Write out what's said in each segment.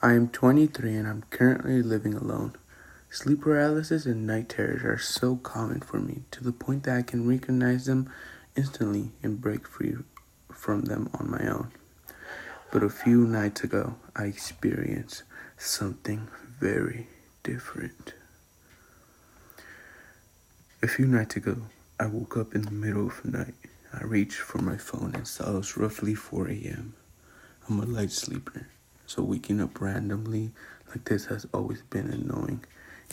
I am 23 and I'm currently living alone. Sleep paralysis and night terrors are so common for me to the point that I can recognize them instantly and break free from them on my own. But a few nights ago, I experienced something very different. A few nights ago, I woke up in the middle of the night. I reached for my phone and saw it was roughly 4 a.m. I'm a light sleeper, so waking up randomly like this has always been annoying,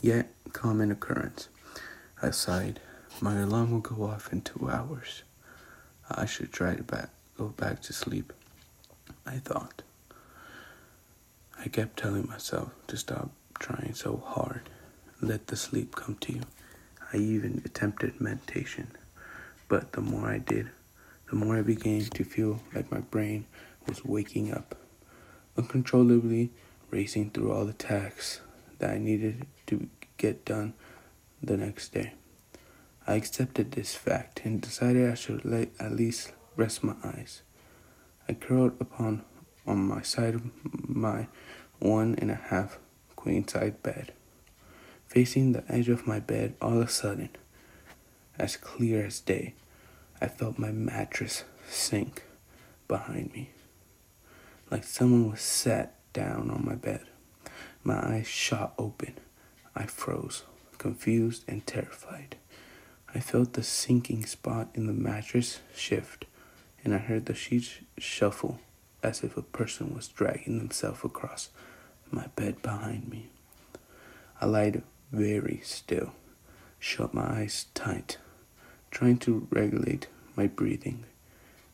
yet common occurrence. I sighed. My alarm will go off in two hours. I should try to back, go back to sleep, I thought. I kept telling myself to stop trying so hard. Let the sleep come to you. I even attempted meditation. But the more I did, the more I began to feel like my brain was waking up, uncontrollably racing through all the tasks that I needed to get done the next day. I accepted this fact and decided I should let, at least rest my eyes. I curled upon on my side of my one and a half queen size bed, facing the edge of my bed all of a sudden as clear as day. I felt my mattress sink behind me, like someone was sat down on my bed. My eyes shot open. I froze, confused and terrified. I felt the sinking spot in the mattress shift, and I heard the sheets shuffle as if a person was dragging themselves across my bed behind me. I lied very still, shut my eyes tight trying to regulate my breathing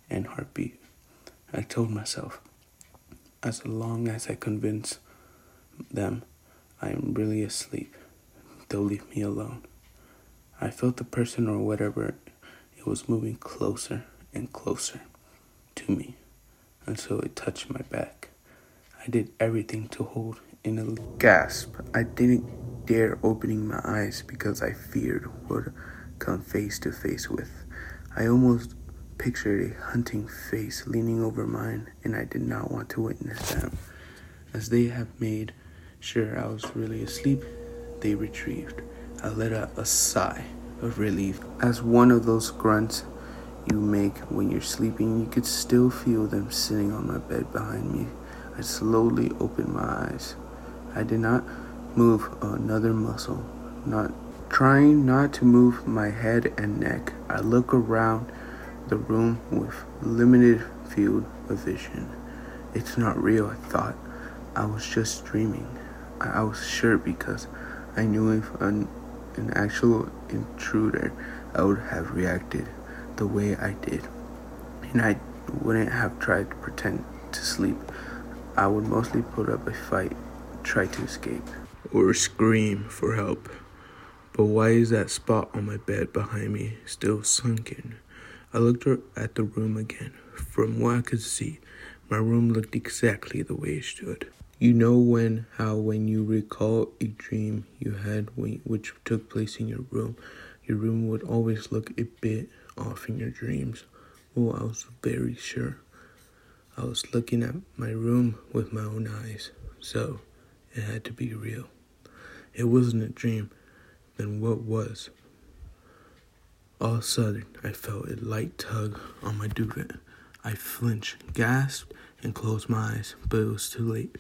and heartbeat. I told myself, as long as I convince them I am really asleep, they'll leave me alone. I felt the person or whatever it was moving closer and closer to me until it touched my back. I did everything to hold in a gasp. I didn't dare opening my eyes because I feared what come face to face with. I almost pictured a hunting face leaning over mine, and I did not want to witness that. As they have made sure I was really asleep, they retrieved. I let out a sigh of relief. As one of those grunts you make when you're sleeping, you could still feel them sitting on my bed behind me. I slowly opened my eyes. I did not move another muscle, not Trying not to move my head and neck, I look around the room with limited field of vision. It's not real, I thought. I was just dreaming. I, was sure because I knew if an, an actual intruder, I would have reacted the way I did. And I wouldn't have tried to pretend to sleep. I would mostly put up a fight, try to escape, or scream for help. But why is that spot on my bed behind me still sunken? I looked at the room again. From what I could see, my room looked exactly the way it stood. You know when how when you recall a dream you had when, which took place in your room, your room would always look a bit off in your dreams. Well, I was very sure. I was looking at my room with my own eyes, so it had to be real. It wasn't a dream Then what was. All of a sudden, I felt a light tug on my duvet. I flinched, gasped, and closed my eyes, but it was too late.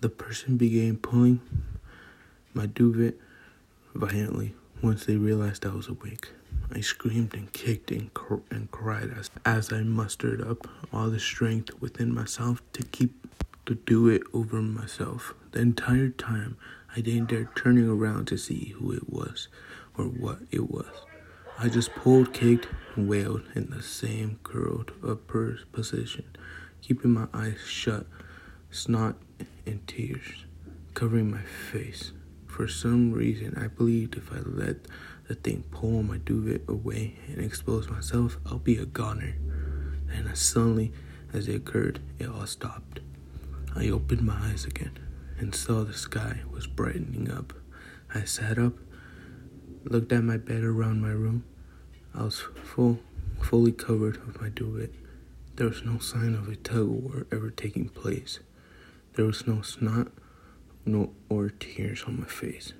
The person began pulling my duvet violently once they realized I was awake. I screamed and kicked and, cr- and cried as, as I mustered up all the strength within myself to keep do it over myself. The entire time, I didn't dare turning around to see who it was or what it was. I just pulled, kicked, and wailed in the same curled up position, keeping my eyes shut, snot and tears covering my face. For some reason, I believed if I let the thing pull my duvet away and expose myself, I'll be a goner. And as suddenly as it occurred, it all stopped. I opened my eyes again and saw the sky was brightening up. I sat up, looked at my bed around my room. I was full, fully covered with my duvet. There was no sign of a tug of war ever taking place. There was no snot no or tears on my face.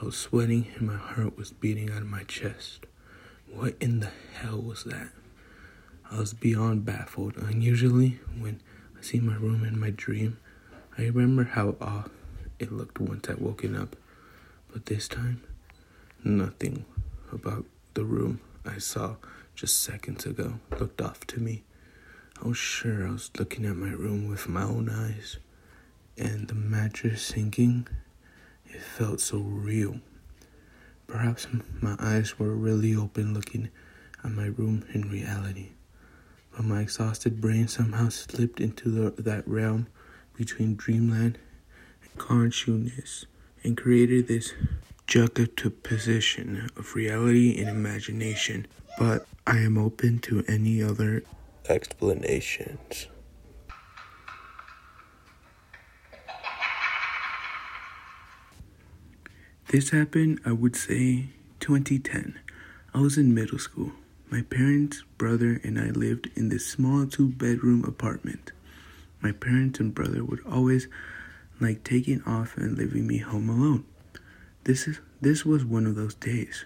I was sweating and my heart was beating out of my chest. What in the hell was that? I was beyond baffled. Unusually, when I see my room in my dream, I remember how off it looked once I woken up. But this time, nothing about the room I saw just seconds ago looked off to me. I was sure I was looking at my room with my own eyes, and the mattress sinking, it felt so real. Perhaps my eyes were really open looking at my room in reality, but my exhausted brain somehow slipped into the, that realm between dreamland and consciousness and created this juxtaposition of reality and imagination. But I am open to any other explanations. This happened, I would say, 2010. I was in middle school. My parents, brother, and I lived in this small two bedroom apartment. My parents and brother would always like taking off and leaving me home alone. This is this was one of those days.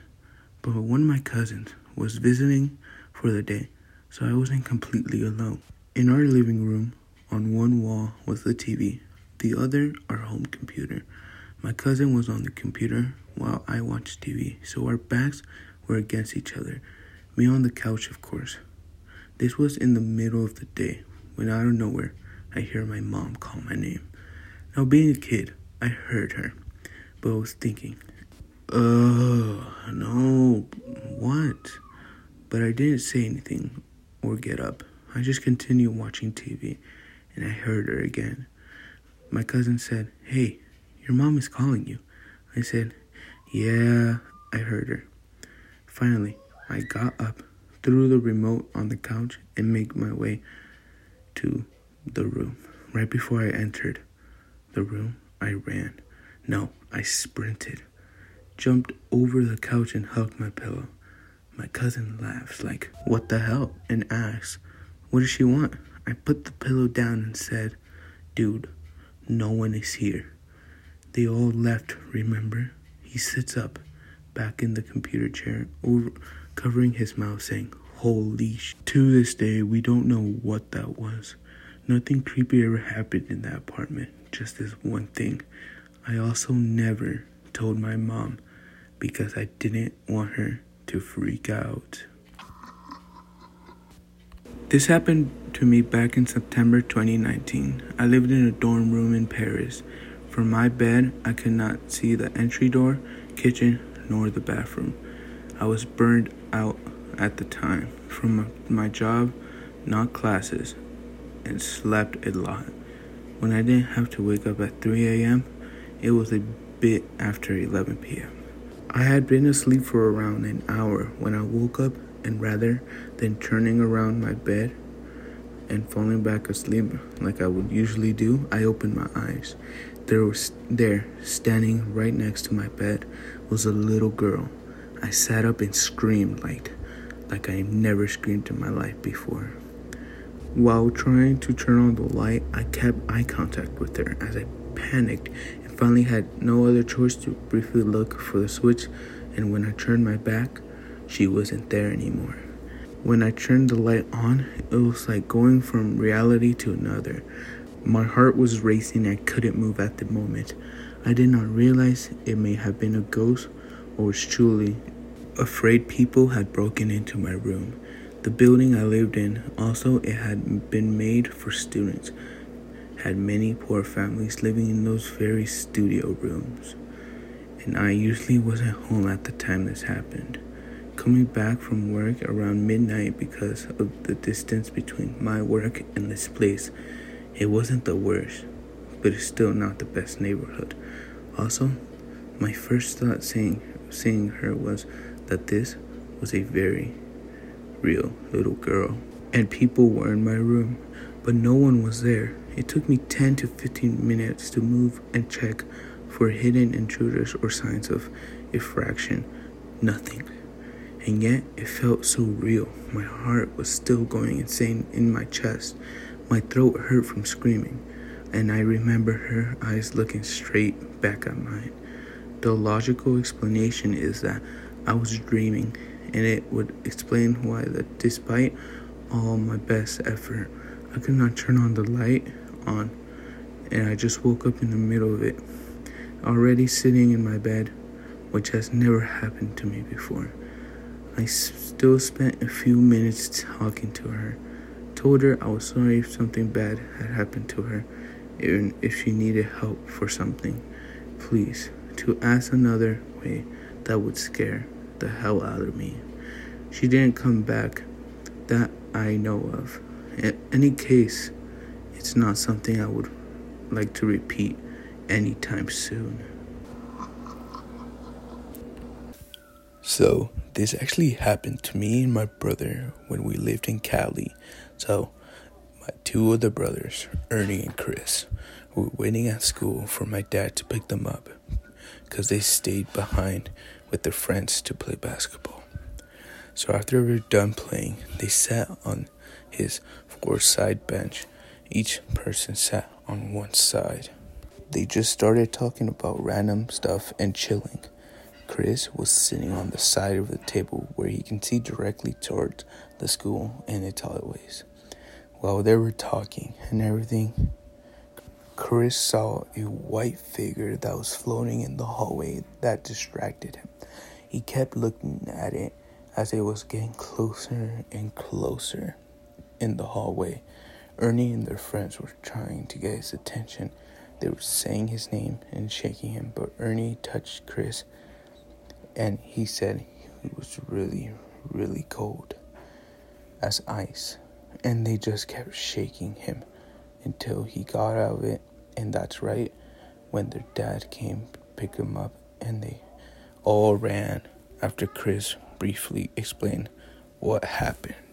But one of my cousins was visiting for the day so I wasn't completely alone. In our living room, on one wall was the TV, the other our home computer. My cousin was on the computer while I watched TV, so our backs were against each other. Me on the couch, of course. This was in the middle of the day when out of nowhere I hear my mom call my name. Now, being a kid, I heard her, but I was thinking, oh, no, what? But I didn't say anything or get up. I just continued watching TV and I heard her again. My cousin said, Hey, your mom is calling you. I said, Yeah, I heard her. Finally, I got up, threw the remote on the couch, and made my way to the room. Right before I entered the room, I ran. No, I sprinted, jumped over the couch, and hugged my pillow. My cousin laughs, like, What the hell? and asks, What does she want? I put the pillow down and said, Dude, no one is here. They all left, remember? He sits up, back in the computer chair, over, covering his mouth, saying, Holy sh. To this day, we don't know what that was. Nothing creepy ever happened in that apartment, just this one thing. I also never told my mom because I didn't want her to freak out. This happened to me back in September 2019. I lived in a dorm room in Paris. From my bed, I could not see the entry door, kitchen, nor the bathroom. I was burned out at the time from my job, not classes, and slept a lot. When I didn't have to wake up at 3 a.m., it was a bit after 11 p.m. I had been asleep for around an hour when I woke up, and rather than turning around my bed and falling back asleep like I would usually do, I opened my eyes. There was there, standing right next to my bed, was a little girl. I sat up and screamed like like I never screamed in my life before. While trying to turn on the light, I kept eye contact with her as I panicked finally had no other choice to briefly look for the switch, and when I turned my back, she wasn't there anymore. When I turned the light on, it was like going from reality to another. My heart was racing I couldn't move at the moment. I did not realize it may have been a ghost or was truly afraid people had broken into my room. The building I lived in also it had been made for students had many poor families living in those very studio rooms, and I usually wasn't home at the time this happened. Coming back from work around midnight because of the distance between my work and this place, it wasn't the worst, but it's still not the best neighborhood. Also, my first thought seeing seeing her was that this was a very real little girl, and people were in my room, but no one was there. It took me 10 to 15 minutes to move and check for hidden intruders or signs of effraction. Nothing. And yet it felt so real. My heart was still going insane in my chest. My throat hurt from screaming. and I remember her eyes looking straight back at mine. The logical explanation is that I was dreaming, and it would explain why that despite all my best effort, I could not turn on the light on, and I just woke up in the middle of it, already sitting in my bed, which has never happened to me before. I still spent a few minutes talking to her, told her I was sorry if something bad had happened to her, even if she needed help for something. Please, to ask another way that would scare the hell out of me. She didn't come back that I know of. In any case, it's not something I would like to repeat anytime soon. So, this actually happened to me and my brother when we lived in Cali. So, my two other brothers, Ernie and Chris, were waiting at school for my dad to pick them up because they stayed behind with their friends to play basketball. So, after we were done playing, they sat on his four side bench. Each person sat on one side. They just started talking about random stuff and chilling. Chris was sitting on the side of the table where he can see directly towards the school and its hallways. While they were talking and everything, Chris saw a white figure that was floating in the hallway that distracted him. He kept looking at it as it was getting closer and closer in the hallway. Ernie and their friends were trying to get his attention. They were saying his name and shaking him, but Ernie touched Chris and he said he was really, really cold as ice. And they just kept shaking him until he got out of it. And that's right when their dad came to pick him up, and they all ran after Chris briefly explained what happened.